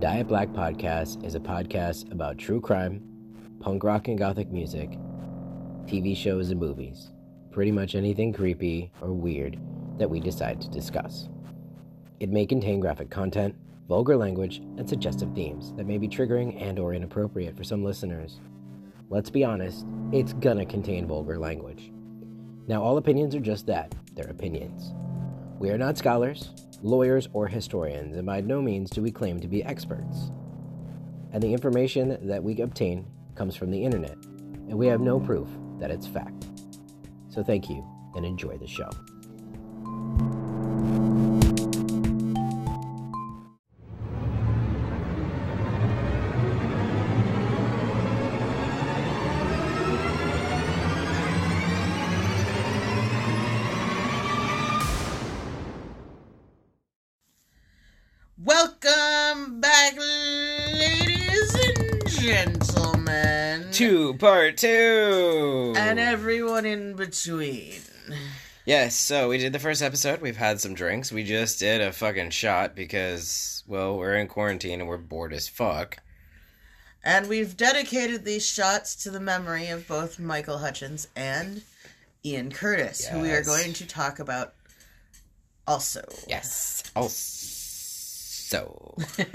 Diet Black Podcast is a podcast about true crime, punk rock and gothic music, TV shows and movies, pretty much anything creepy or weird that we decide to discuss. It may contain graphic content, vulgar language, and suggestive themes that may be triggering and or inappropriate for some listeners. Let's be honest, it's gonna contain vulgar language. Now all opinions are just that, they're opinions. We are not scholars, lawyers, or historians, and by no means do we claim to be experts. And the information that we obtain comes from the internet, and we have no proof that it's fact. So thank you and enjoy the show. Part two! And everyone in between. Yes, so we did the first episode. We've had some drinks. We just did a fucking shot because, well, we're in quarantine and we're bored as fuck. And we've dedicated these shots to the memory of both Michael Hutchence and Ian Curtis, who we are going to talk about also. Yes. Also.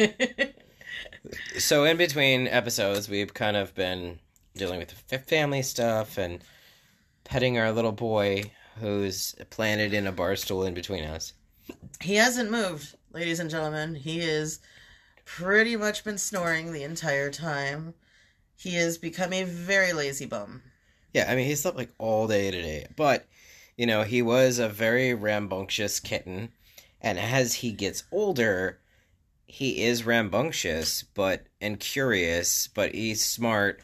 So, in between episodes, we've kind of been dealing with family stuff and petting our little boy who's planted in a bar stool in between us. he hasn't moved, ladies and gentlemen. He has pretty much been snoring the entire time. He has become a very lazy bum. Yeah, I mean, he slept like all day today. But, you know, he was a very rambunctious kitten. And as he gets older, he is rambunctious, but and curious, but he's smart.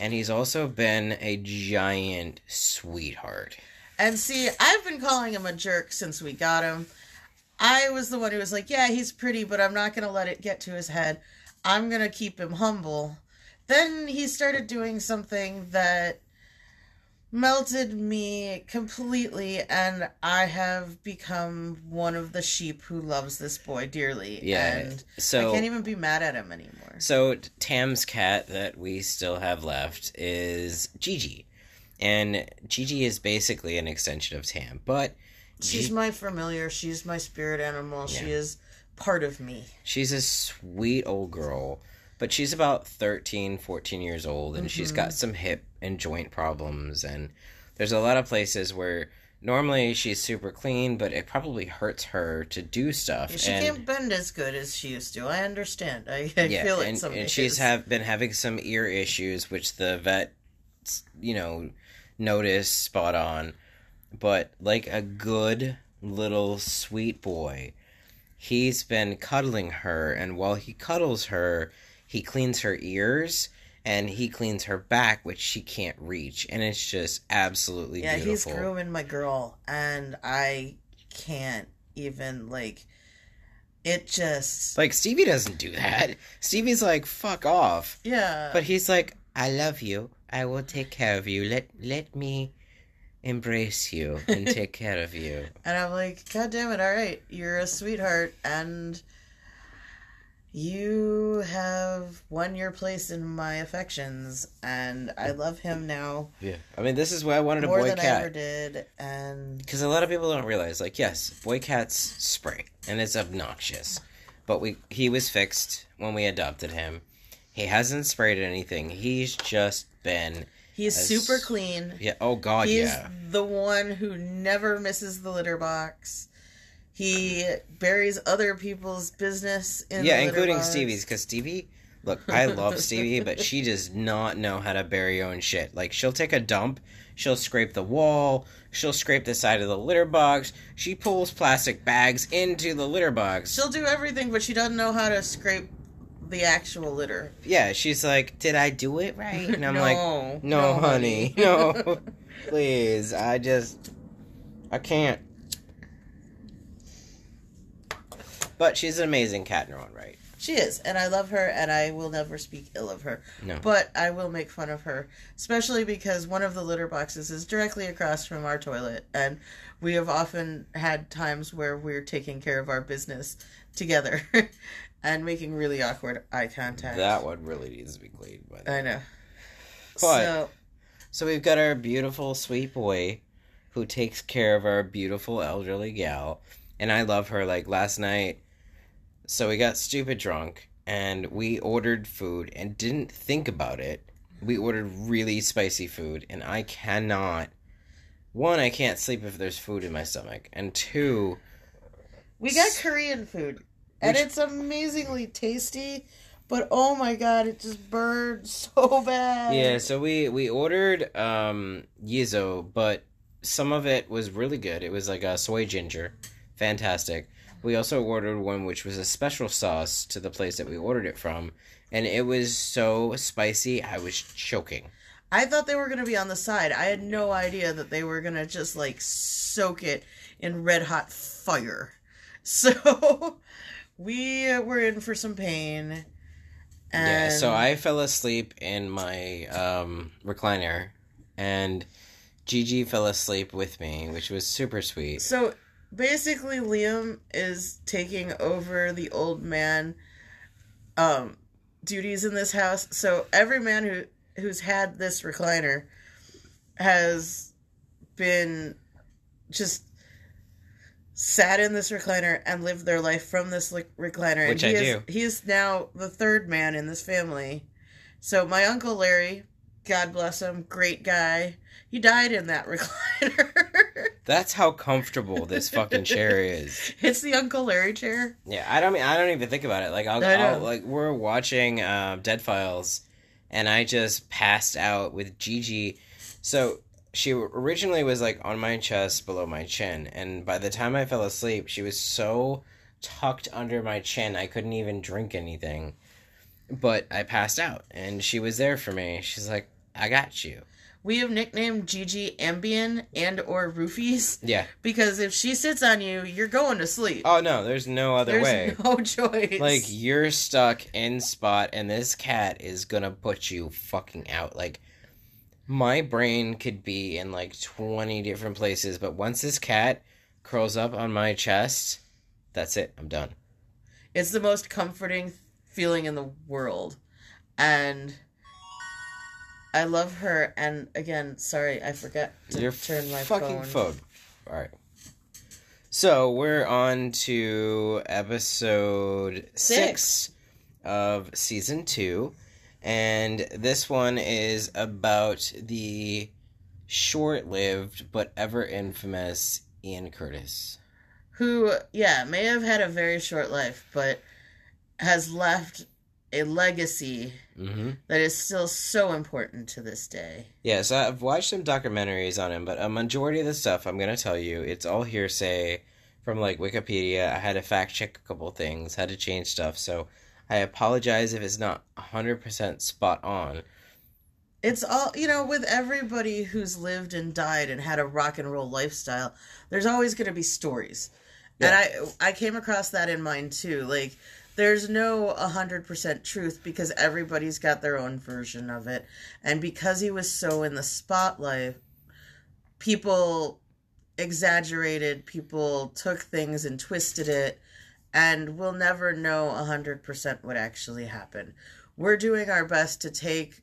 And he's also been a giant sweetheart. And see, I've been calling him a jerk since we got him. I was the one who was like, yeah, he's pretty, but I'm not going to let it get to his head. I'm going to keep him humble. Then he started doing something that melted me completely, and I have become one of the sheep who loves this boy dearly. Yeah, And so- I can't even be mad at him anymore. So Tam's cat that we still have left is Gigi. And Gigi is basically an extension of Tam, but She's Gi- my familiar. She's my spirit animal. She is part of me. she's a sweet old girl, but she's about 13, 14 years old and she's got mm-hmm. some hip and joint problems and there's a lot of places where normally she's super clean, but it probably hurts her to do stuff. She and can't bend as good as she used to. I understand. I, I yeah, feel it and, and she's have been having some ear issues, which the vet, you know, noticed spot on. But like a good little sweet boy, he's been cuddling her, and while he cuddles her, he cleans her ears and he cleans her back, which she can't reach, and it's just absolutely yeah, he's grooming my girl, and I can't even like. It just Like Stevie doesn't do that. Stevie's like, "Fuck off." yeah. But he's like, I love you. I will take care of you. Let let me embrace you and take care of you. and I'm like, God damn it! All right, you're a sweetheart, and you have won your place in my affections, and I love him now Yeah. I mean, this is why I wanted a more boy than I ever did, and Because a lot of people don't realize, like, yes, boy cats spray, and it's obnoxious. But we he was fixed when we adopted him. He hasn't sprayed anything. He's just been he's super clean. yeah. Oh God, He's yeah. the one who never misses the litter box. He buries other people's business in yeah, the including box. Stevie's. Because Stevie, look, I love Stevie, but she does not know how to bury her own shit. Like, she'll take a dump, she'll scrape the wall, she'll scrape the side of the litter box, she pulls plastic bags into the litter box. She'll do everything, but she doesn't know how to scrape the actual litter. yeah, she's like, Did I do it right? And I'm no, like, No, honey, no. Please, I just. I can't. But she's an amazing cat in her own right. She is, and I love her, and I will never speak ill of her. No. But I will make fun of her, especially because one of the litter boxes is directly across from our toilet, and we have often had times where we're taking care of our business together and making really awkward eye contact. That one really needs to be cleaned. By. I know. But- so So we've got our beautiful sweet boy who takes care of our beautiful elderly gal. And I love her. Like last night, so we got stupid drunk and we ordered food and didn't think about it. We ordered really spicy food and I cannot. One, I can't sleep if there's food in my stomach. And two, we got Korean food, and it's amazingly tasty. But oh my god, it just burned so bad. Yeah, so we we ordered um Yizo, but some of it was really good. It was like a soy ginger, fantastic. We also ordered one which was a special sauce to the place that we ordered it from, and it was so spicy I was choking. I thought they were going to be on the side. I had no idea that they were going to just like soak it in red hot fire. So we were in for some pain. And Yeah, so I fell asleep in my um recliner, and Gigi fell asleep with me, which was super sweet. So basically Liam is taking over the old man um duties in this house. So every man who who's had this recliner has been just sat in this recliner and lived their life from this li- recliner Which and I is, do. he is now the third man in this family. So my uncle Larry, God bless him, great guy. He died in that recliner. That's how comfortable this fucking chair is. It's the Uncle Larry chair. Yeah, I don't mean I don't even think about it. Like I'll, I'll like we're watching uh, Dead Files, and I just passed out with Gigi. So she originally was like on my chest below my chin, and by the time I fell asleep, she was so tucked under my chin I couldn't even drink anything. But I passed out, and she was there for me. She's like, "I got you." We have nicknamed Gigi Ambien and or Roofies Yeah. because if she sits on you, you're going to sleep. Oh no, there's no other There's way. no choice. Like you're stuck in spot and this cat is gonna put you fucking out. Like my brain could be in like 20 different places, but once this cat curls up on my chest, that's it. I'm done. it's the most comforting feeling in the world, and I love her. And again, sorry, I forgot to Your turn my fucking phone. phone. All right. So we're on to episode six, Six. of season two, and this one is about the short-lived but ever infamous Ian Curtis. Who, yeah, may have had a very short life, but has left a legacy Mm-hmm. that is still so important to this day. Yeah, so I've watched some documentaries on him, but a majority of the stuff I'm gonna tell you, it's all hearsay from like Wikipedia. I had to fact check a couple things, had to change stuff, so I apologize if it's not 100% spot on. It's all, you know, with everybody who's lived and died and had a rock and roll lifestyle, there's always going to be stories. And I I came across that in mine too. Like there's no 100% truth because everybody's got their own version of it. And because he was so in the spotlight, people exaggerated, people took things and twisted it, and we'll never know 100% what actually happened. We're doing our best to take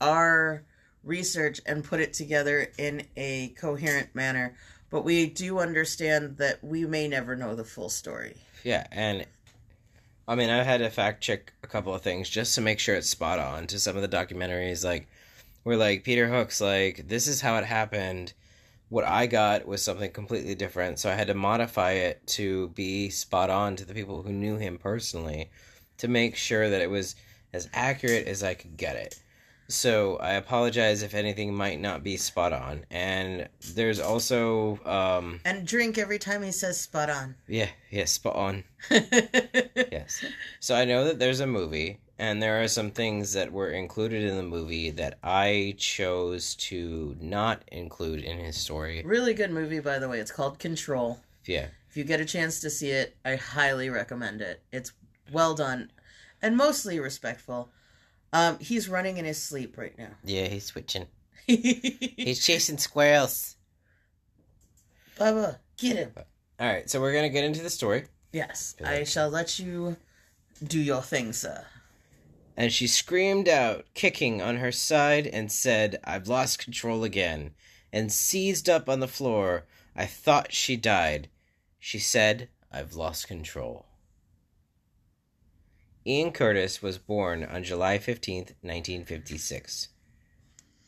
our research and put it together in a coherent manner, but we do understand that we may never know the full story. Yeah, and I mean, I've had to fact check a couple of things just to make sure it's spot on to some of the documentaries. Like, where like Peter Hook's like, this is how it happened. What I got was something completely different, so I had to modify it to be spot on to the people who knew him personally to make sure that it was as accurate as I could get it. So I apologize if anything might not be spot on. And there's also, um, And drink every time he says spot on. yeah, yeah, spot on. Yes. So I know that there's a movie, and there are some things that were included in the movie that I chose to not include in his story. really good movie, by the way. It's called Control. Yeah. If you get a chance to see it, I highly recommend it. It's Well done. And mostly respectful. Um, he's running in his sleep right now. Yeah, he's switching. He's chasing squirrels. Bubba, get him. All right, so we're gonna get into the story. Yes, I shall let you do your thing, sir. And she screamed out, kicking on her side, and said, I've lost control again, and seized up on the floor. I thought she died. She said, I've lost control. Ian Curtis was born on July 15th, 1956,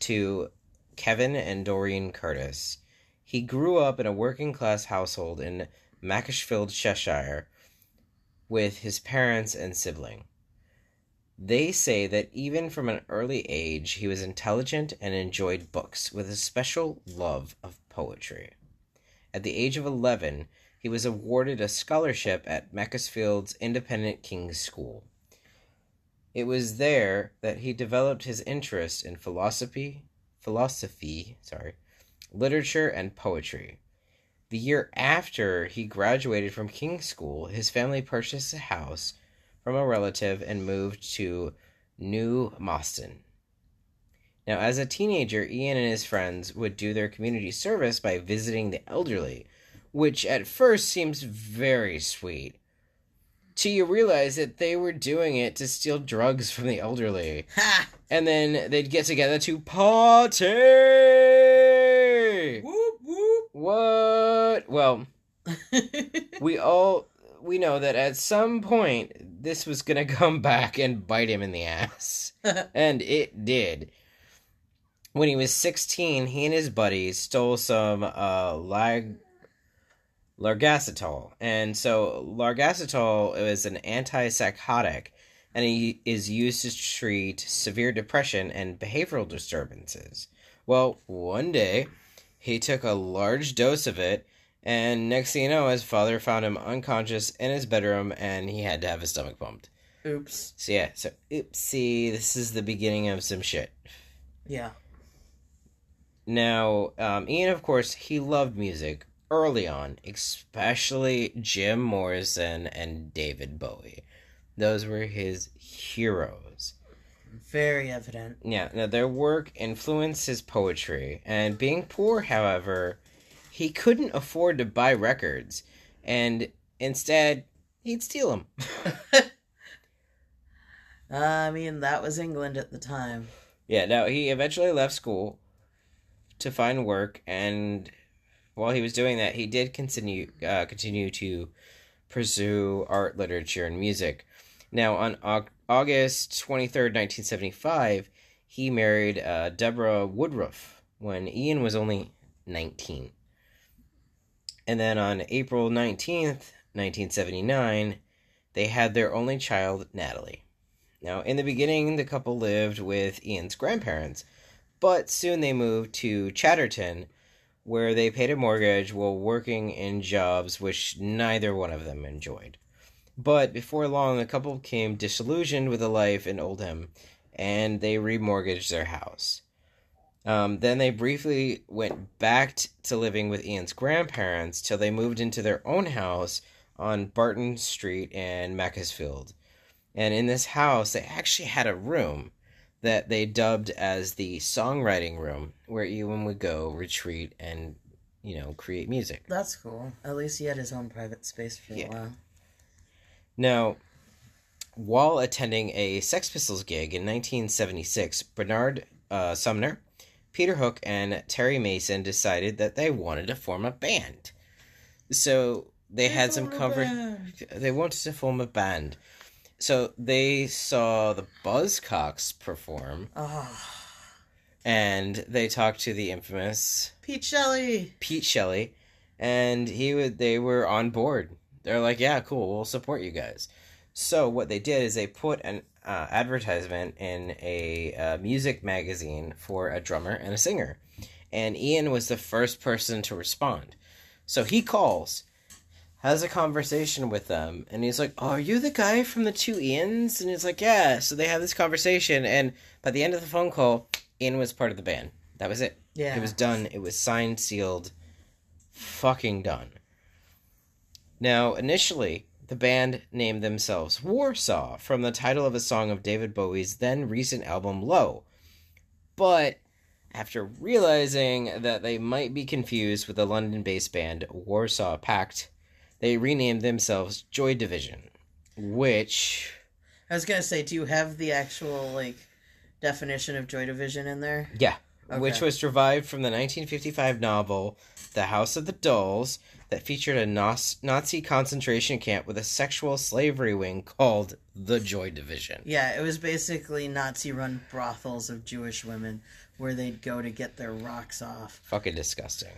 to Kevin and Doreen Curtis. He grew up in a working class household in Macclesfield, Cheshire, with his parents and sibling. They say that even from an early age, he was intelligent and enjoyed books with a special love of poetry. At the age of 11, he was awarded a scholarship at Macclesfield's Independent King's School. It was there that he developed his interest in philosophy, philosophy, sorry, literature and poetry. The year after he graduated from King's School, his family purchased a house from a relative and moved to New Moston. Now, as a teenager, Ian and his friends would do their community service by visiting the elderly, which at first seems very sweet. Till you realize that they were doing it to steal drugs from the elderly. Ha! And then they'd get together to party! Whoop whoop. What? Well, we all we know that at some point this was gonna come back and bite him in the ass. and it did. When he was 16, he and his buddies stole some uh, lag- largacetol. And so largacetol is an antipsychotic and it is used to treat severe depression and behavioral disturbances. Well, one day he took a large dose of it and next thing you know, his father found him unconscious in his bedroom and he had to have his stomach pumped. Oops. So yeah, so oopsie, this is the beginning of some shit. Yeah. Now, um, Ian, of course, he loved music early on, especially Jim Morrison and David Bowie. Those were his heroes. Very evident. Yeah, now their work influenced his poetry, and being poor, however, he couldn't afford to buy records, and instead, he'd steal them. I mean, that was England at the time. Yeah, now he eventually left school to find work, and while he was doing that, he did continue uh, continue to pursue art, literature, and music. Now, on Au- August twenty third, nineteen seventy five, he married uh, Deborah Woodruff when Ian was only nineteen. And then on April nineteenth, nineteen seventy nine, they had their only child, Natalie. Now, in the beginning, the couple lived with Ian's grandparents, but soon they moved to Chadderton, where they paid a mortgage while working in jobs which neither one of them enjoyed. But before long, the couple became disillusioned with the life in Oldham, and they remortgaged their house. Um, then they briefly went back to living with Ian's grandparents till they moved into their own house on Barton Street in Macclesfield. And in this house, they actually had a room that they dubbed as the songwriting room, where Ian would go retreat and, you know, create music. That's cool. At least he had his own private space for Yeah. a while. Now, while attending a Sex Pistols gig in 1976, Bernard uh, Sumner, Peter Hook, and Terry Mason decided that they wanted to form a band. So they had some conver- they wanted to form a band. So they saw the Buzzcocks perform, Oh, and they talked to the infamous Pete Shelley. Pete Shelley, and he would they were on board. They're like, yeah, cool, we'll support you guys. So what they did is they put an uh, advertisement in a uh, music magazine for a drummer and a singer, and Ian was the first person to respond. So he calls, has a conversation with them, and he's like, "Oh, are you the guy from the two Ians?" And he's like, "Yeah." So they have this conversation, and by the end of the phone call, Ian was part of the band. That was it. Yeah. It was done. It was signed, sealed, fucking done. Now, initially, the band named themselves Warsaw from the title of a song of David Bowie's then recent album Low. But after realizing that they might be confused with the London based band Warsaw Pact, they renamed themselves Joy Division, which. I was gonna say, do you have the actual like definition of Joy Division in there? Yeah. Which was derived from the 1955 novel The House of the Dolls that featured a Nazi concentration camp with a sexual slavery wing called the Joy Division. Yeah, it was basically Nazi-run brothels of Jewish women where they'd go to get their rocks off. Fucking disgusting.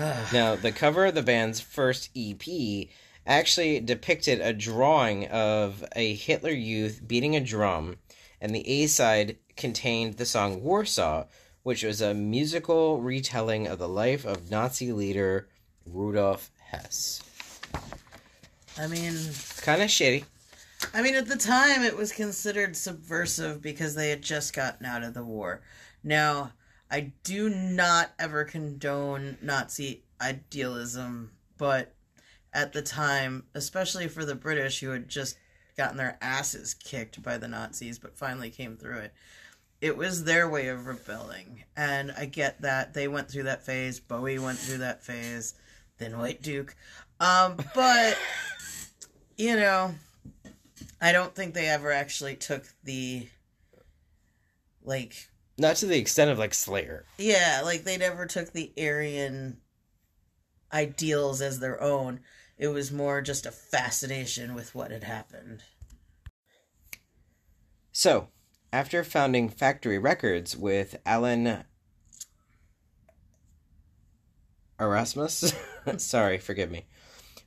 now, the cover of the band's first EP actually depicted a drawing of a Hitler youth beating a drum, and the A side contained the song Warsaw, which was a musical retelling of the life of Nazi leader Rudolf Hess. I mean, Kind of shitty. I mean, at the time, it was considered subversive because they had just gotten out of the war. Now, I do not ever condone Nazi idealism, but at the time, especially for the British who had just gotten their asses kicked by the Nazis but finally came through it, it was their way of rebelling. And I get that. They went through that phase. Bowie went through that phase. Thin White Duke. Um, but, you know. I don't think they ever actually took the like Not to the extent of like Slayer. yeah, like they never took the Aryan ideals as their own. It was more just a fascination with what had happened. So, after founding Factory Records with Alan Erasmus, sorry, forgive me,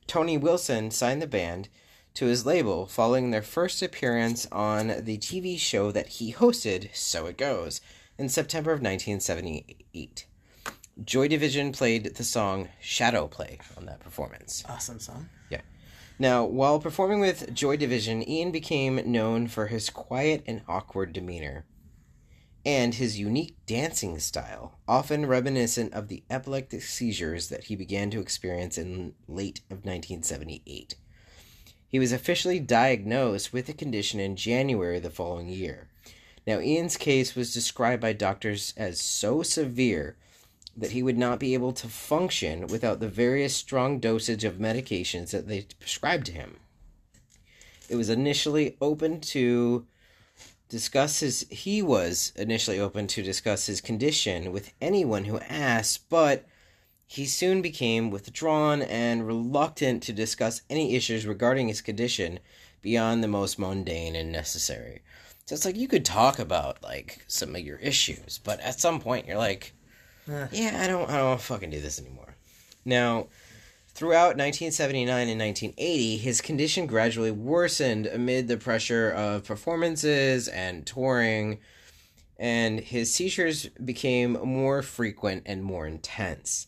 Tony Wilson signed the band to his label following their first appearance on the TV show that he hosted, So It Goes, in September of 1978. Joy Division played the song Shadow Play on that performance. Awesome song. Yeah. Now, while performing with Joy Division, Ian became known for his quiet and awkward demeanor and his unique dancing style, often reminiscent of the epileptic seizures that he began to experience in late of 1978. He was officially diagnosed with the condition in January the following year. Now, Ian's case was described by doctors as so severe that he would not be able to function without the various strong dosage of medications that they prescribed to him. It was initially open to discuss his he was initially open to discuss his condition with anyone who asked, but he soon became withdrawn and reluctant to discuss any issues regarding his condition beyond the most mundane and necessary. So it's like you could talk about like some of your issues, but at some point you're like, yeah, I don't, I don't fucking do this anymore. Now, throughout 1979 and 1980, his condition gradually worsened amid the pressure of performances and touring, and his seizures became more frequent and more intense.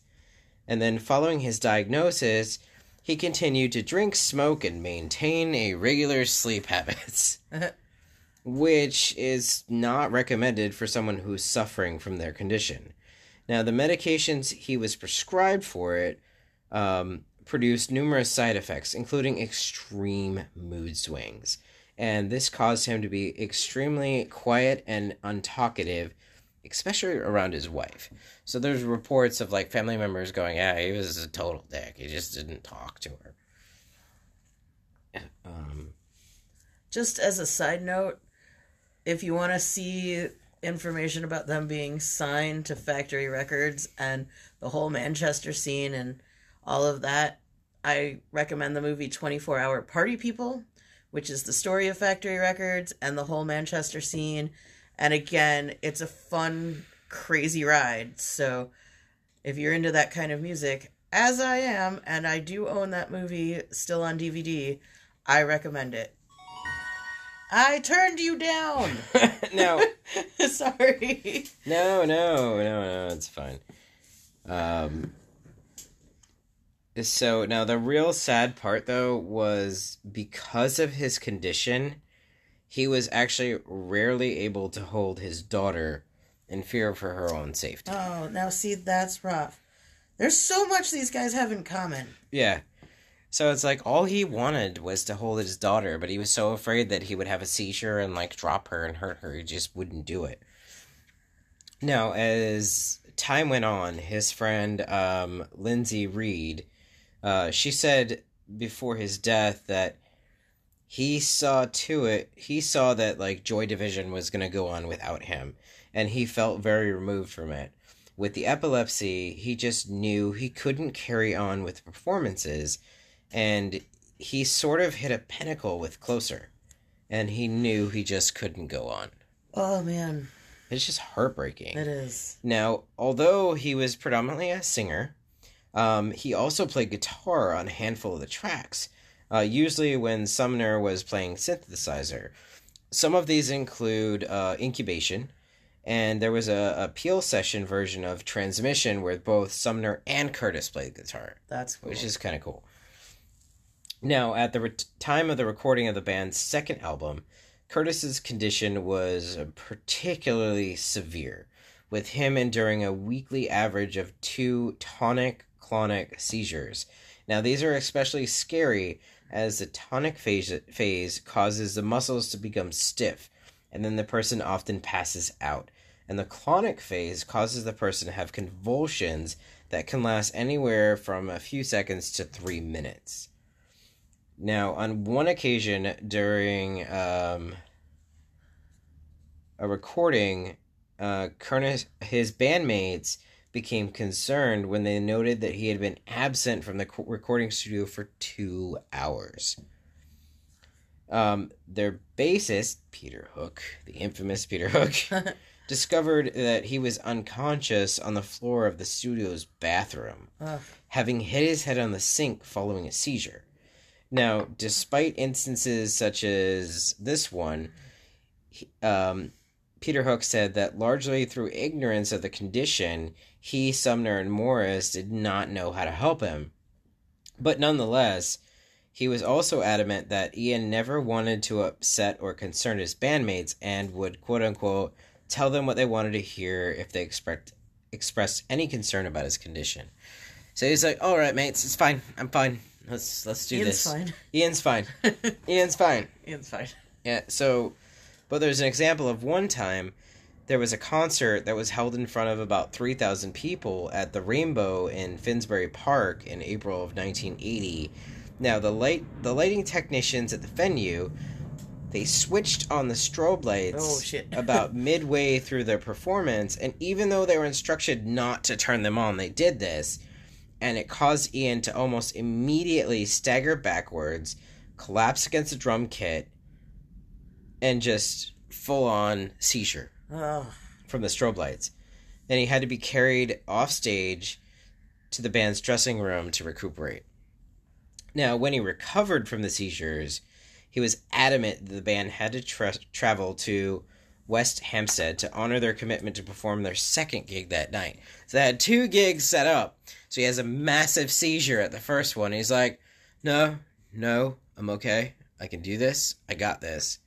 And then, following his diagnosis, he continued to drink, smoke, and maintain a regular sleep habits, uh-huh. Which is not recommended for someone who's suffering from their condition. Now, the medications he was prescribed for it um, produced numerous side effects, including extreme mood swings. And this caused him to be extremely quiet and untalkative, especially around his wife. So there's reports of like family members going, "Yeah, he was a total dick. He just didn't talk to her." Um, Just as a side note, if you want to see information about them being signed to Factory Records and the whole Manchester scene and all of that, I recommend the movie 24 Hour Party People, which is the story of Factory Records and the whole Manchester scene. And again, it's a fun, crazy ride. So if you're into that kind of music, as I am, and I do own that movie still on DVD, I recommend it. I turned you down. no, Sorry. no, no, no, no. It's fine. Um. So now the real sad part though was because of his condition, he was actually rarely able to hold his daughter in fear for her own safety. Oh, now see, that's rough. There's so much these guys have in common. Yeah. So it's like all he wanted was to hold his daughter, but he was so afraid that he would have a seizure and like drop her and hurt her, he just wouldn't do it. Now, as time went on, his friend um, Lindsay Reade, uh, she said before his death that he saw to it, he saw that like Joy Division was going to go on without him, and he felt very removed from it. With the epilepsy, he just knew he couldn't carry on with performances, and he sort of hit a pinnacle with Closer, and he knew he just couldn't go on. Oh man, It's just heartbreaking. it is. Now, although he was predominantly a singer, um, he also played guitar on a handful of the tracks, uh, usually when Sumner was playing synthesizer. Some of these include uh, Incubation, and there was a, a Peel session version of Transmission where both Sumner and Curtis played guitar, That's cool. which is kind of cool. Now, at the re- time of the recording of the band's second album, Curtis's condition was particularly severe, with him enduring a weekly average of two tonic clonic seizures. Now, these are especially scary as the tonic phase, phase causes the muscles to become stiff, and then the person often passes out. And the clonic phase causes the person to have convulsions that can last anywhere from a few seconds to three minutes. Now, on one occasion during um, a recording, uh, Curtis, his bandmates became concerned when they noted that he had been absent from the recording studio for two hours. Um, their bassist, Peter Hook, the infamous Peter Hook, discovered that he was unconscious on the floor of the studio's bathroom, Ugh. having hit his head on the sink following a seizure. Now, despite instances such as this one, um, Peter Hook said that largely through ignorance of the condition, he, Sumner, and Morris did not know how to help him. But nonetheless, he was also adamant that Ian never wanted to upset or concern his bandmates and would, quote unquote, tell them what they wanted to hear if they expect, expressed any concern about his condition. So he's like, "All right, mates, it's fine. I'm fine. Let's let's do this. Ian's this. fine. Ian's fine. Ian's fine." Ian's fine. Yeah, so, but there's an example of one time there was a concert that was held in front of about 3,000 people at the Rainbow in Finsbury Park in April of 1980. Now, the light the lighting technicians at the venue they switched on the strobe lights Oh, shit. about midway through their performance, and even though they were instructed not to turn them on, they did this, and it caused Ian to almost immediately stagger backwards, collapse against the drum kit, and just full on seizure Oh, from the strobe lights. And he had to be carried off stage to the band's dressing room to recuperate. Now, when he recovered from the seizures, he was adamant that the band had to tra- travel to West Hampstead to honor their commitment to perform their second gig that night. So they had two gigs set up. So he has a massive seizure at the first one. He's like, No, no, I'm okay. I can do this. I got this.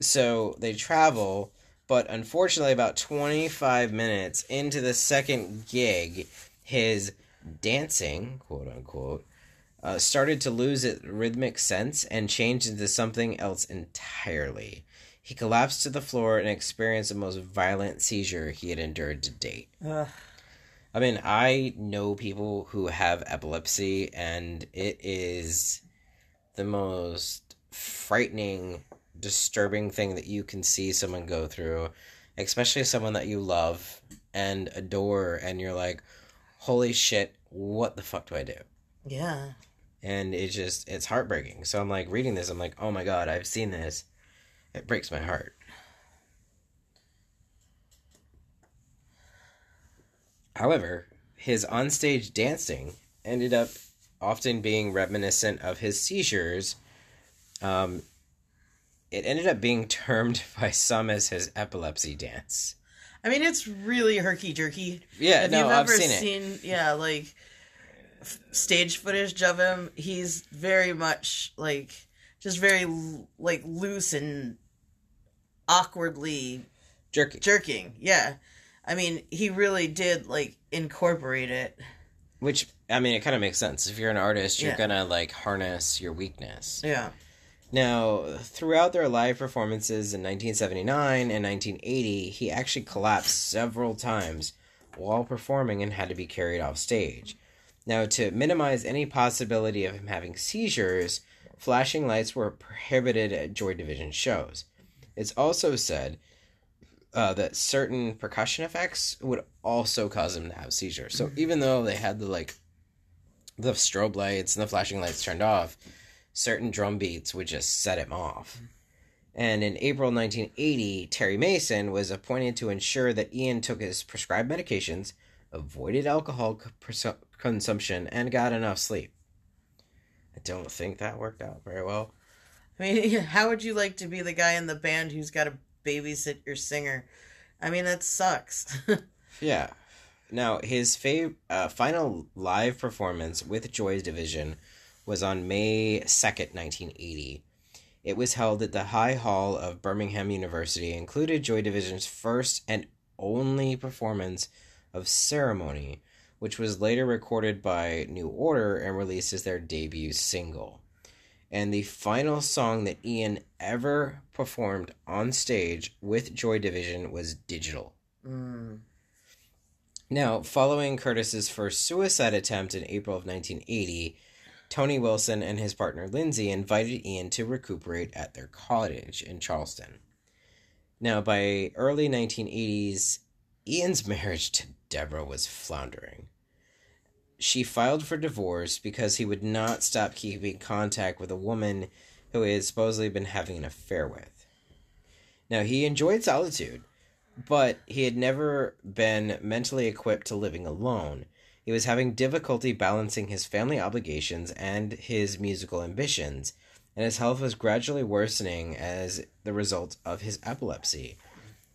So they travel, but unfortunately, about 25 minutes into the second gig, his dancing, quote unquote, uh, started to lose its rhythmic sense and changed into something else entirely. He collapsed to the floor and experienced the most violent seizure he had endured to date. Ugh. I mean, I know people who have epilepsy, and it is the most frightening, disturbing thing that you can see someone go through, especially someone that you love and adore, and you're like, holy shit, what the fuck do I do? yeah. And it's just, it's heartbreaking. So I'm like, reading this, I'm like, oh my god, I've seen this. It breaks my heart. However, his onstage dancing ended up often being reminiscent of his seizures. Um, it ended up being termed by some as his epilepsy dance. I mean, it's really herky jerky. Yeah, if no, you've I've ever seen it. seen, yeah, like f- stage footage of him, he's very much like just very like loose and awkwardly Jerky. jerking. Yeah, I mean, he really did like incorporate it. Which I mean, it kind of makes sense. If you're an artist, you're Yeah. gonna like harness your weakness. Yeah. Now, throughout their live performances in 1979 and 1980, he actually collapsed several times while performing and had to be carried off stage. Now, to minimize any possibility of him having seizures, flashing lights were prohibited at Joy Division shows. It's also said uh, that certain percussion effects would also cause him to have seizures. So even though they had the like the strobe lights and the flashing lights turned off, certain drum beats would just set him off. And in April 1980, Terry Mason was appointed to ensure that Ian took his prescribed medications, avoided alcohol c- consumption, and got enough sleep. I don't think that worked out very well. I mean, how would you like to be the guy in the band who's got to babysit your singer? I mean, that sucks. Yeah. Now, his fav- uh, final live performance with Joy's Division was on May 2nd, 1980. It was held at the High Hall of Birmingham University, included Joy Division's first and only performance of Ceremony, which was later recorded by New Order and released as their debut single. And the final song that Ian ever performed on stage with Joy Division was Digital. mm. Now, following Curtis's first suicide attempt in April of 1980, Tony Wilson and his partner Lindsay invited Ian to recuperate at their cottage in Charlesworth. Now, by early 1980s, Ian's marriage to Deborah was floundering. She filed for divorce because he would not stop keeping contact with a woman who he had supposedly been having an affair with. Now, he enjoyed solitude, but he had never been mentally equipped to living alone. He was having difficulty balancing his family obligations and his musical ambitions, and his health was gradually worsening as the result of his epilepsy.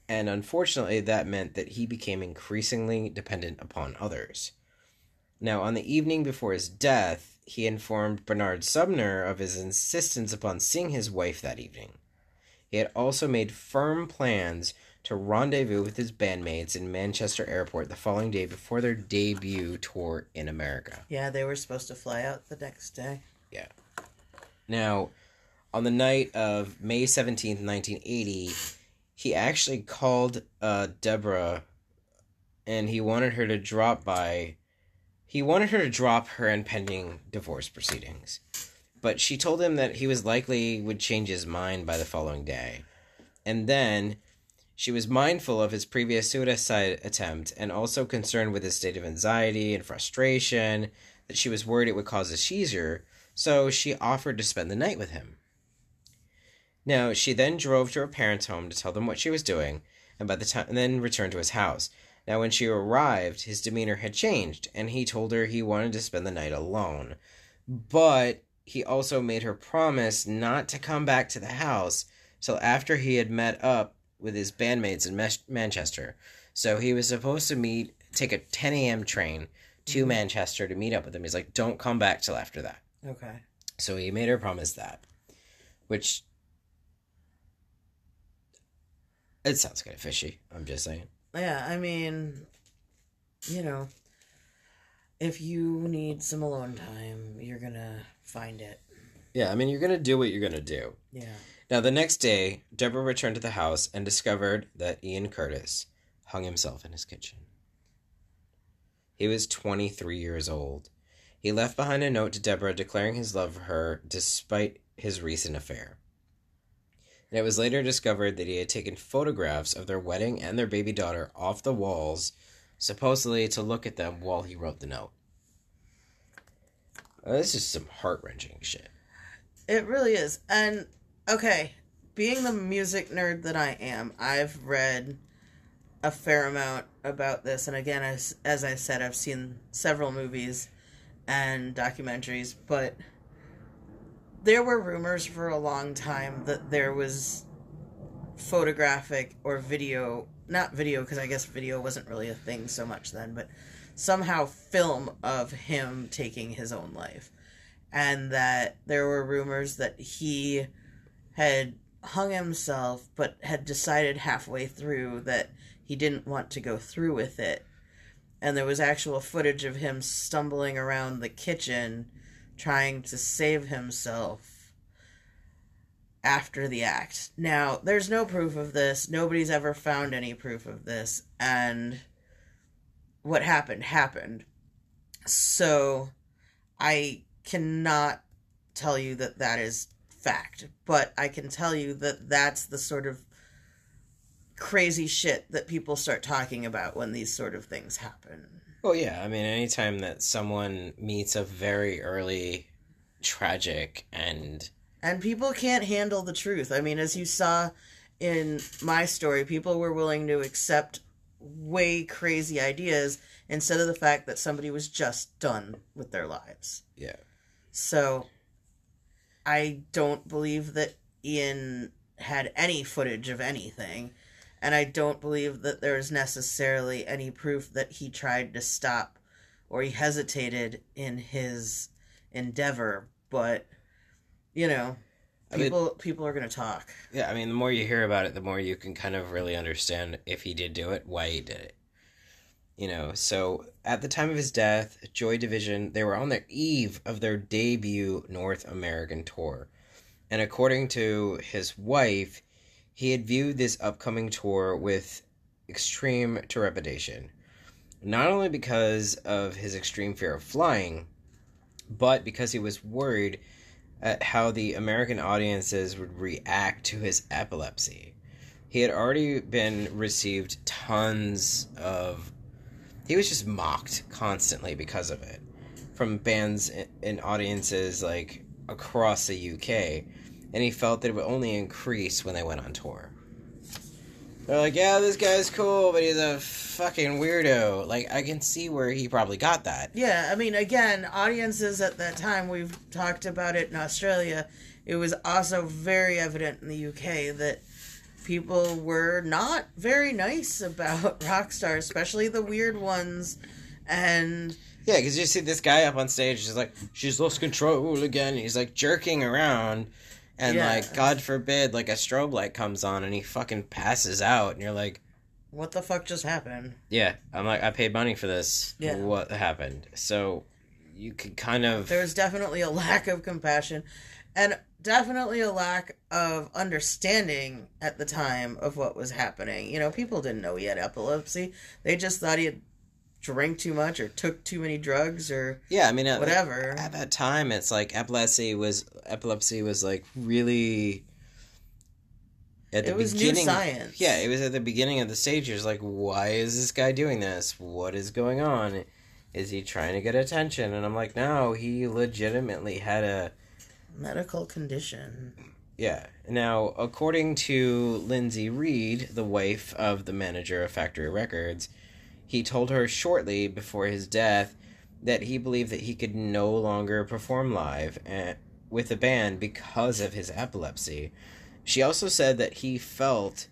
And unfortunately, that meant that he became increasingly dependent upon others. Now, on the evening before his death, he informed Bernard Sumner of his insistence upon seeing his wife that evening. He had also made firm plans to rendezvous with his bandmates in Manchester Airport the following day before their debut tour in America. Yeah, they were supposed to fly out the next day. Yeah. Now, on the night of May 17th, 1980, he actually called uh, Deborah and he wanted her to drop by. He wanted her to drop her impending divorce proceedings. But she told him that he was likely would change his mind by the following day. And then she was mindful of his previous suicide attempt and also concerned with his state of anxiety and frustration that she was worried it would cause a seizure so she offered to spend the night with him. Now, she then drove to her parents' home to tell them what she was doing, and by the time and then returned to his house. Now, when she arrived, his demeanor had changed, and he told her he wanted to spend the night alone. But he also made her promise not to come back to the house till after he had met up with his bandmates in Mes- Manchester. So he was supposed to meet, take a 10 a.m. train to mm-hmm. Manchester to meet up with him. He's like, don't come back till after that. Okay. So he made her promise that, which it sounds kind of fishy. I'm just saying. Yeah, I mean, you know, if you need some alone time, you're gonna find it. Yeah, I mean, you're gonna do what you're gonna do. Yeah. Now, the next day, Deborah returned to the house and discovered that Ian Curtis hung himself in his kitchen. He was 23 years old. He left behind a note to Deborah declaring his love for her despite his recent affair. And it was later discovered that he had taken photographs of their wedding and their baby daughter off the walls, supposedly to look at them while he wrote the note. Uh, this is some heart wrenching shit. It really is. And okay, being the music nerd that I am, I've read a fair amount about this and again as as I said I've seen several movies and documentaries, but there were rumors for a long time that there was photographic or video, not video because I guess video wasn't really a thing so much then, but somehow film of him taking his own life. And that there were rumors that he had hung himself but had decided halfway through that he didn't want to go through with it. And there was actual footage of him stumbling around the kitchen trying to save himself after the act. Now, there's no proof of this. Nobody's ever found any proof of this. And what happened, happened. So, I cannot tell you that that is fact, but I can tell you that that's the sort of crazy shit that people start talking about when these sort of things happen. Well, yeah. I mean, anytime that someone meets a very early tragic and and people can't handle the truth. I mean, as you saw in my story, people were willing to accept way crazy ideas instead of the fact that somebody was just done with their lives. Yeah. So I don't believe that Ian had any footage of anything. And I don't believe that there's necessarily any proof that he tried to stop or he hesitated in his endeavor. But, you know, people I mean, people are going to talk. Yeah, I mean, the more you hear about it, the more you can kind of really understand if he did do it, why he did it. You know, so at the time of his death, Joy Division, they were on the eve of their debut North American tour. And according to his wife, he had viewed this upcoming tour with extreme trepidation. Not only because of his extreme fear of flying, but because he was worried at how the American audiences would react to his epilepsy. He had already been received tons of he was just mocked constantly because of it from bands and audiences like across the UK, and he felt that it would only increase when they went on tour. They're like, yeah, this guy's cool, but he's a fucking weirdo. Like, I can see where he probably got that. Yeah, I mean, again, audiences at that time, we've talked about it in Australia. It was also very evident in the UK that people were not very nice about rock stars, especially the weird ones. And yeah, because you see this guy up on stage, he's like, she's lost control again. he's like jerking around. And yeah. like, God forbid, like a strobe light comes on and he fucking passes out. And you're like, what the fuck just happened? Yeah, I'm like, I paid money for this. Yeah. What happened? So you could kind of. There's definitely a lack of compassion. And definitely a lack of understanding at the time of what was happening. You know, people didn't know he had epilepsy. They just thought he had drank too much or took too many drugs or yeah i mean at, whatever. at that time it's like epilepsy was epilepsy was like really at the it was beginning, new science. Yeah it was at the beginning of the stage it's like why is this guy doing this? What is going on? Is he trying to get attention? And i'm like no he legitimately had a medical condition. Yeah. Now, according to Lindsay Reade, the wife of the manager of Factory Records, he told her shortly before his death that he believed that he could no longer perform live eh, with the band because of his epilepsy. She also said that he felt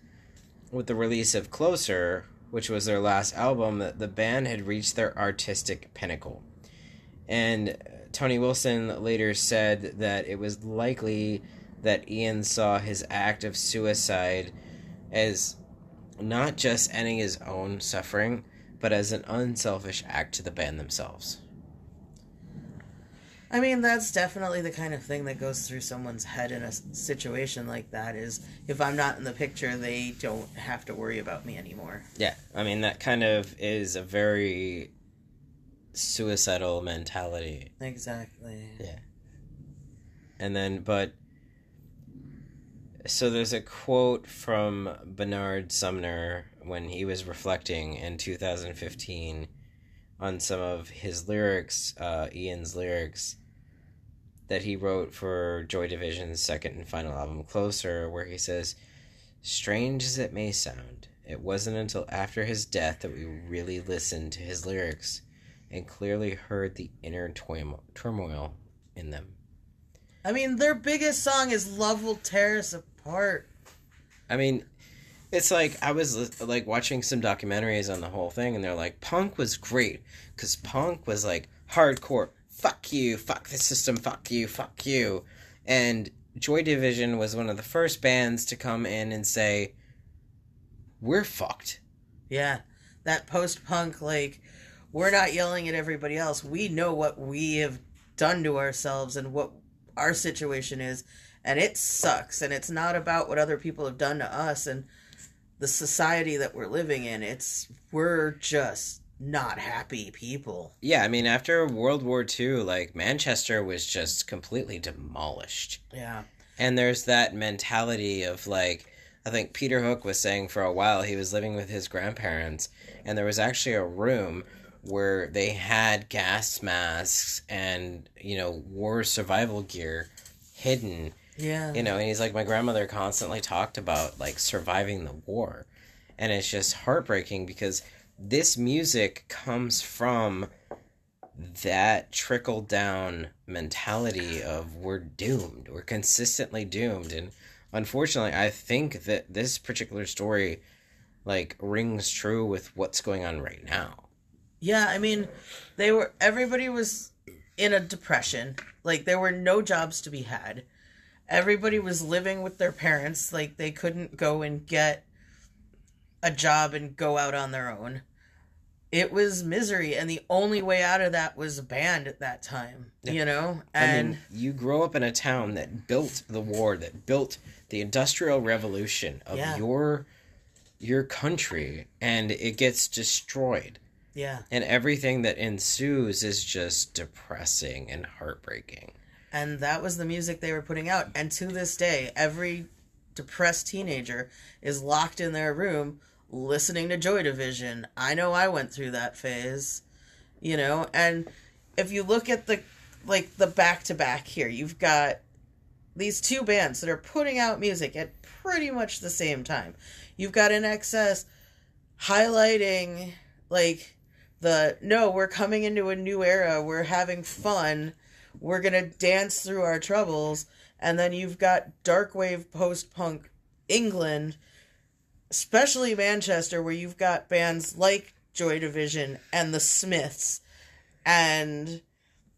with the release of Closer, which was their last album, that the band had reached their artistic pinnacle. And Tony Wilson later said that it was likely that Ian saw his act of suicide as not just ending his own suffering, but as an unselfish act to the band themselves. I mean, that's definitely the kind of thing that goes through someone's head in a situation like that is if I'm not in the picture, they don't have to worry about me anymore. Yeah. I mean, that kind of is a very suicidal mentality. Exactly. Yeah. And then, but so there's a quote from Bernard Sumner when he was reflecting in 2015 on some of his lyrics, uh, Ian's lyrics, that he wrote for Joy Division's second and final album, Closer, where he says, Strange as it may sound, it wasn't until after his death that we really listened to his lyrics and clearly heard the inner turmoil in them. I mean, their biggest song is Love Will Tear Us Apart. I mean, it's like I was like watching some documentaries on the whole thing, and they're like, punk was great because punk was like hardcore. Fuck you, fuck the system, fuck you, fuck you. And Joy Division was one of the first bands to come in and say, we're fucked. Yeah, that post punk, like, we're not yelling at everybody else. We know what we have done to ourselves and what our situation is, and it sucks. And it's not about what other people have done to us and the society that we're living in. It's we're just not happy people. Yeah, I mean, after World War II, like Manchester was just completely demolished. Yeah. And there's that mentality of like, I think Peter Hook was saying for a while he was living with his grandparents, and there was actually a room where they had gas masks and, you know, war survival gear hidden. Yeah. You know, and he's like, my grandmother constantly talked about like surviving the war. And it's just heartbreaking because this music comes from that trickle down mentality of we're doomed we're consistently doomed and unfortunately i think that this particular story like rings true with what's going on right now Yeah, I mean, they were everybody was in a depression. Like there were no jobs to be had. Everybody was living with their parents. Like they couldn't go and get a job and go out on their own. It was misery, and the only way out of that was a band at that time. You know, and I mean, you grow up in a town that built the war, that built the industrial revolution of Yeah. your your country, and it gets destroyed. yeah, And everything that ensues is just depressing and heartbreaking. And that was the music they were putting out. And to this day, every depressed teenager is locked in their room listening to Joy Division. I know I went through that phase, you know, and if you look at the like the back to back here, you've got these two bands that are putting out music at pretty much the same time. You've got INXS highlighting like the no, we're coming into a new era, we're having fun, we're gonna dance through our troubles, and then you've got dark wave post punk England, especially Manchester, where you've got bands like Joy Division and the Smiths, and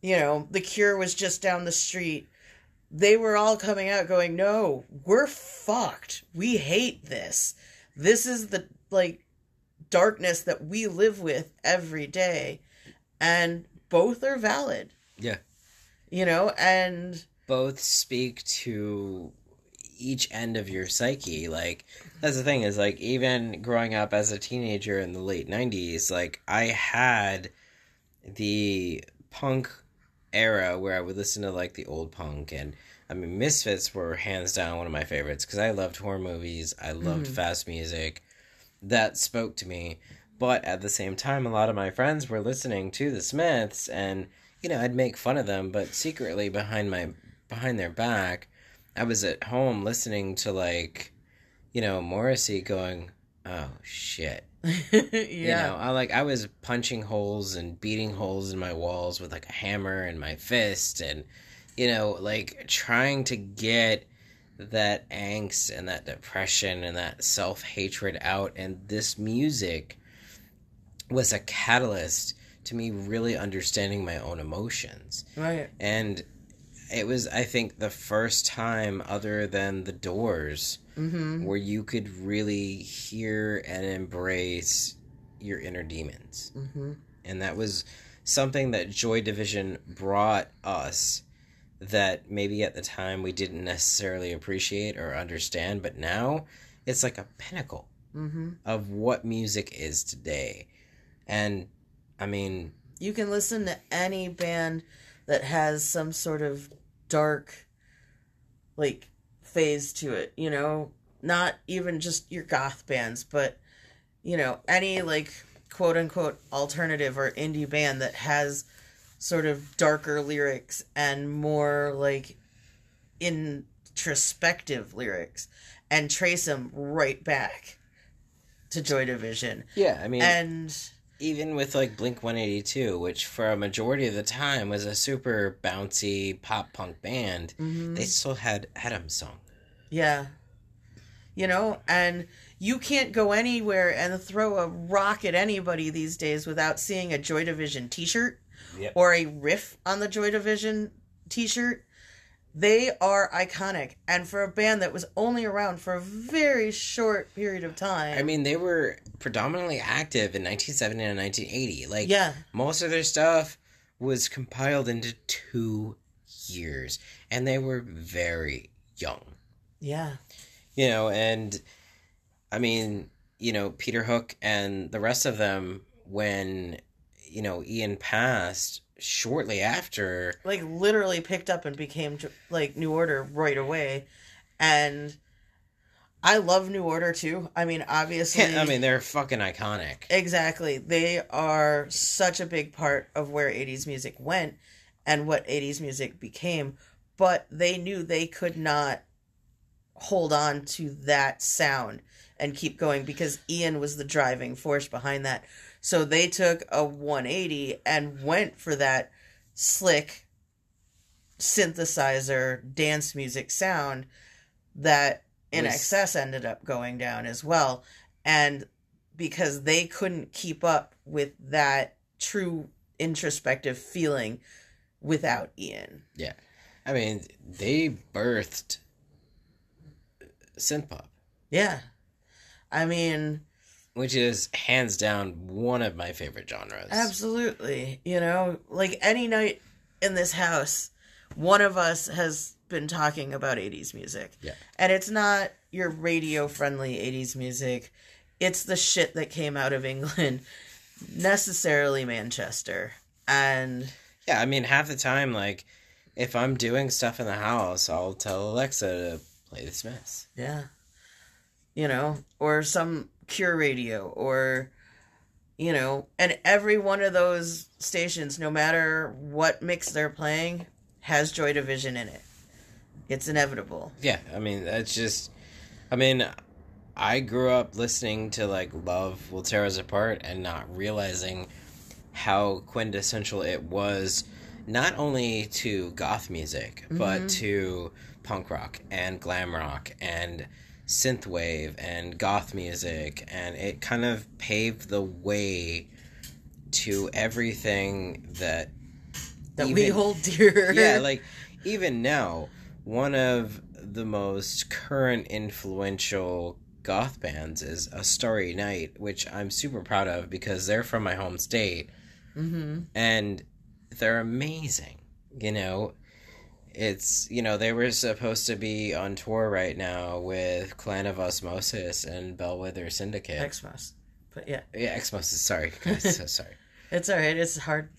you know the Cure was just down the street. They were all coming out going, "No, we're fucked. We hate this. This is the like darkness that we live with every day." And both are valid, Yeah. You know, and both speak to each end of your psyche. Like that's the thing is like even growing up as a teenager in the late 90s like i had the punk era where i would listen to like the old punk. And i mean misfits were hands down one of my favorites because i loved horror movies. I loved mm-hmm. fast music. That spoke to me. But at the same time a lot of my friends were listening to the smiths and you know i'd make fun of them but secretly behind my behind their back i was at home listening to like you know morrissey going oh shit yeah. you know i like i was punching holes and beating holes in my walls with like a hammer and my fist and you know like trying to get that angst and that depression and that self-hatred out and this music was a catalyst to me really understanding my own emotions Right. and it was i think the first time other than the doors Mm-hmm. where you could really hear and embrace your inner demons Mm-hmm. and that was something that joy division brought us that maybe at the time we didn't necessarily appreciate or understand but now it's like a pinnacle Mm-hmm. of what music is today and i mean You can listen to any band that has some sort of dark, like, phase to it, you know? Not even just your goth bands, but, you know, any, like, quote unquote alternative or indie band that has sort of darker lyrics and more, like, introspective lyrics and trace them right back to Joy Division. yeah i mean And. Even with like Blink 182, which for a majority of the time was a super bouncy pop punk band, mhm. they still had Adam's Song. Yeah. You know, and you can't go anywhere and throw a rock at anybody these days without seeing a Joy Division t shirt Yep. or a riff on the Joy Division t shirt. They are iconic. And for a band that was only around for a very short period of time. I mean, they were predominantly active in 1970 and 1980. Like, yeah. most of their stuff was compiled into two years, and they were very young. Yeah. You know, and I mean, you know, Peter Hook and the rest of them, when, you know, Ian passed shortly after. Like, literally picked up and became, like, New Order right away. And I love New Order too. I mean, obviously. I mean, they're fucking iconic. Exactly. They are such a big part of where 80s music went and what 80s music became. But they knew they could not hold on to that sound and keep going because Ian was the driving force behind that. So they took a 180 and went for that slick synthesizer dance music sound that in was... excess ended up going down as well and because they couldn't keep up with that true introspective feeling without Ian. Yeah. I mean, they birthed synth pop. Yeah. I mean, which is hands down one of my favorite genres. Absolutely. You know, like any night in this house, one of us has been talking about 80s music. Yeah. And it's not your radio friendly 80s music. It's the shit that came out of England, necessarily Manchester. And yeah, I mean half the time like if I'm doing stuff in the house, I'll tell Alexa to play the Smiths. Yeah. You know, or some Cure Radio or you know, and every one of those stations no matter what mix they're playing has Joy Division in it. It's inevitable. Yeah, I mean, that's just. I mean, I grew up listening to like Love Will Tear Us Apart and not realizing how quintessential it was, not only to goth music, mm-hmm. but to punk rock and glam rock and synthwave and goth music. And it kind of paved the way to everything that. That even, we hold dear. Yeah, like even now one of the most current influential goth bands is A Starry Night, which I'm super proud of because they're from my home state. Mm-hmm. And they're amazing. You know, it's, you know, they were supposed to be on tour right now with Clan of Osmosis and Bellwether Syndicate. Xymox. But yeah. Yeah, Xymox. Sorry, guys. so sorry. It's all right. It's hard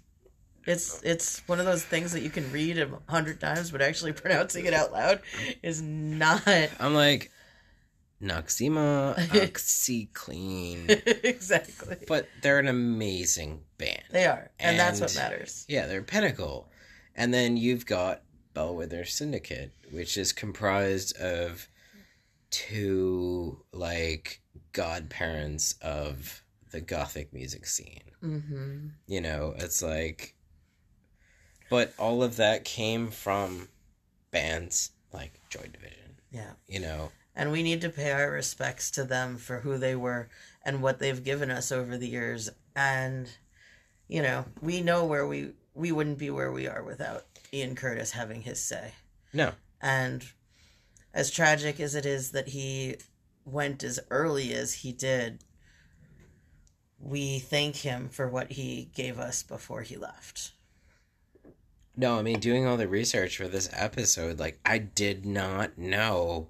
it's it's one of those things that you can read a hundred times, but actually pronouncing it out loud is not. I'm like, Noxzema, OxyClean. exactly. But they're an amazing band. They are, and, and, that's what matters. Yeah, they're pinnacle. And then you've got Bellwether Syndicate, which is comprised of two like godparents of the gothic music scene. Mm-hmm. You know, it's like but all of that came from bands like Joy Division. Yeah. You know. And we need to pay our respects to them for who they were and what they've given us over the years. And, you know, we know where we we wouldn't be where we are without Ian Curtis having his say. No. And as tragic as it is that he went as early as he did, we thank him for what he gave us before he left. No, I mean doing all the research for this episode, like I did not know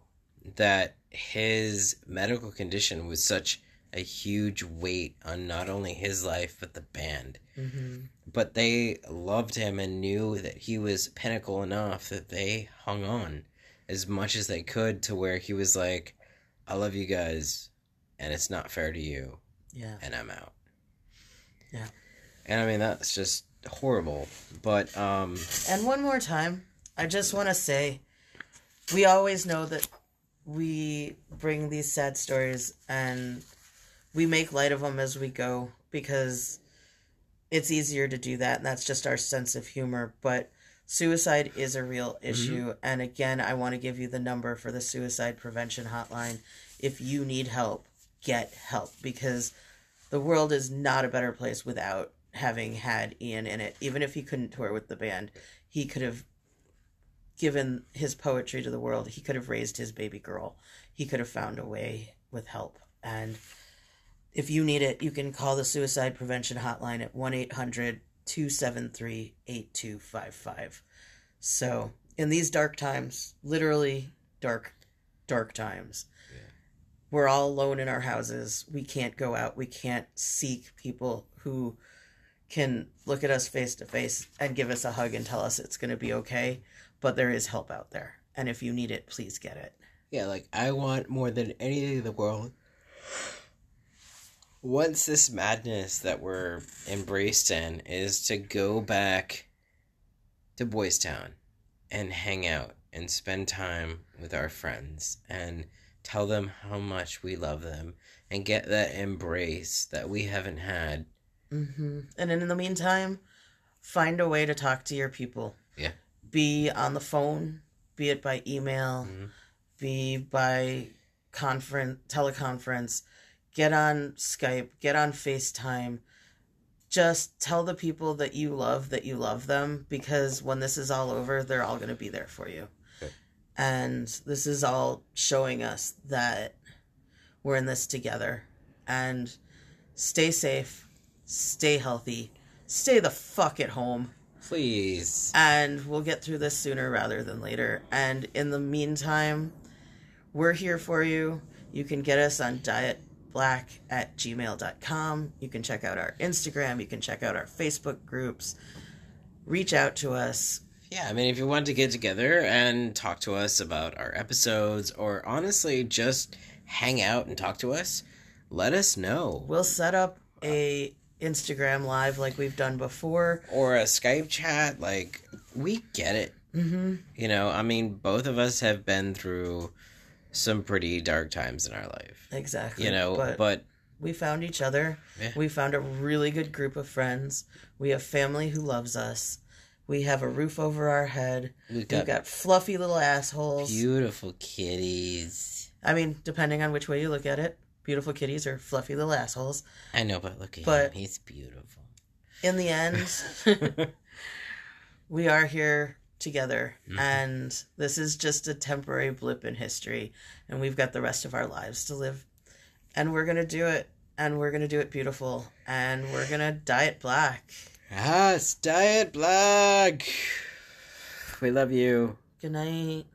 that his medical condition was such a huge weight on not only his life but the band. Mm-hmm. But they loved him and knew that he was pinnacle enough that they hung on as much as they could to where he was like, "I love you guys, and it's not fair to you." Yeah. And I'm out. Yeah. And I mean that's just horrible. But um And one more time, I just want to say we always know that we bring these sad stories and we make light of them as we go because it's easier to do that and that's just our sense of humor, but suicide is a real mm-hmm. issue mm-hmm. and again, I want to give you the number for the suicide prevention hotline if you need help, get help because the world is not a better place without having had Ian in it. Even if he couldn't tour with the band, he could have given his poetry to the world, he could have raised his baby girl. He could have found a way with help. And if you need it, you can call the suicide prevention hotline at 1 800 273 8255. So, in these dark times, literally dark, dark times, we're all alone in our houses. We can't go out. We can't seek people who can look at us face to face and give us a hug and tell us it's going to be okay. But there is help out there. And if you need it, please get it. Yeah, like I want more than anything in the world. Once this madness that we're embraced in is to go back to Boys Town and hang out and spend time with our friends and tell them how much we love them and get that embrace that we haven't had. hmm And in the meantime, find a way to talk to your people. Yeah. Be on the phone, be it by email, Mhm. be by conference, teleconference, get on Skype, get on FaceTime. Just tell the people that you love that you love them because when this is all over, they're all going to be there for you. Okay. And this is all showing us that we're in this together. And stay safe, stay healthy, stay the fuck at home Please. and we'll get through this sooner rather than later. And in the meantime, we're here for you. You can get us on dyeitblack at gmail.com. You can check out our Instagram. You can check out our Facebook groups. Reach out to us. Yeah, I mean, if you want to get together and talk to us about our episodes, or honestly just hang out and talk to us, let us know. We'll set up a Instagram live like we've done before. Or a Skype chat. Like, we get it. Mm-hmm. You know, I mean, both of us have been through some pretty dark times in our life. Exactly. You know, but, but, we found each other. Yeah. We found a really good group of friends. We have family who loves us. We have a roof over our head. we've We've got, got fluffy little assholes. beautiful kitties. I mean, depending on which way you look at it, beautiful kitties or fluffy little assholes. I know, but look at But- him. He's beautiful. In the end, we are here together, Mhm. and this is just a temporary blip in history, and we've got the rest of our lives to live. And we're going to do it, and we're going to do it beautiful, and we're going to dye it black. Ah, dye it Black. We love you. Good night.